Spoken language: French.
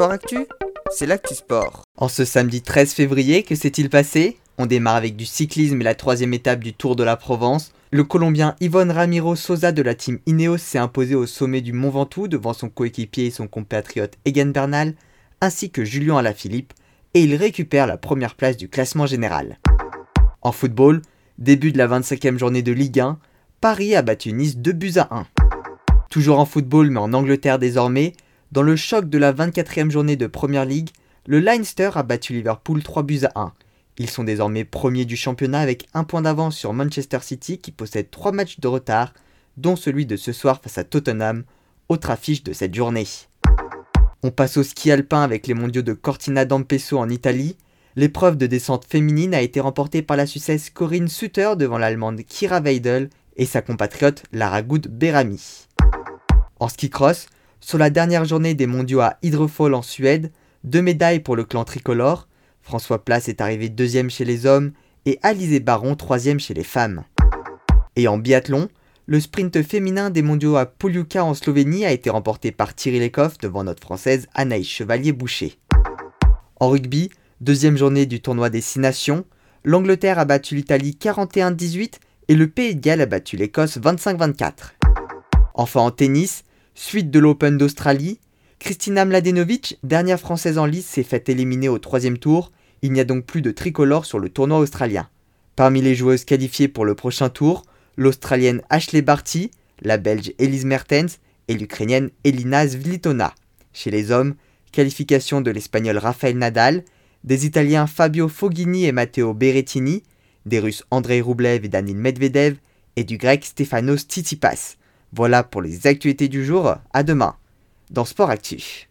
Sport Actu, c'est l'actu sport. En ce samedi 13 février, que s'est-il passé? On démarre avec du cyclisme et la troisième étape du Tour de la Provence. Le Colombien Yvonne Ramiro Sosa de la team Ineos s'est imposé au sommet du Mont Ventoux devant son coéquipier et son compatriote Egan Bernal, ainsi que Julien Alaphilippe, et il récupère la première place du classement général. En football, début de la 25e journée de Ligue 1, Paris a battu Nice 2 buts à 1. Toujours en football mais en Angleterre désormais, dans le choc de la 24e journée de Premier League, le Leinster a battu Liverpool 3 buts à 1. Ils sont désormais premiers du championnat avec un point d'avance sur Manchester City qui possède 3 matchs de retard, dont celui de ce soir face à Tottenham, autre affiche de cette journée. On passe au ski alpin avec les mondiaux de Cortina d'Ampezzo en Italie. L'épreuve de descente féminine a été remportée par la Suissesse Corinne Sutter devant l'Allemande Kira Weidel et sa compatriote Lara Good Berami. En ski cross, sur la dernière journée des mondiaux à Hydrofall en Suède, deux médailles pour le clan tricolore. François Place est arrivé deuxième chez les hommes et Alizé Baron troisième chez les femmes. Et en biathlon, le sprint féminin des mondiaux à Poliuka en Slovénie a été remporté par Thierry Lecoff devant notre française Anaïs Chevalier-Boucher. En rugby, deuxième journée du tournoi des Six Nations, l'Angleterre a battu l'Italie 41-18 et le Pays de Galles a battu l'Écosse 25-24. Enfin en tennis, Suite de l'Open d'Australie, Kristina Mladenovic, dernière française en lice, s'est faite éliminer au troisième tour. Il n'y a donc plus de tricolore sur le tournoi australien. Parmi les joueuses qualifiées pour le prochain tour, l'Australienne Ashley Barty, la Belge Elise Mertens et l'Ukrainienne Elina Svlitona. Chez les hommes, qualification de l'Espagnol Rafael Nadal, des Italiens Fabio Foghini et Matteo Berrettini, des Russes Andrei Rublev et Danil Medvedev, et du Grec Stefanos Tsitsipas. Voilà pour les actualités du jour, à demain dans Sport Actif.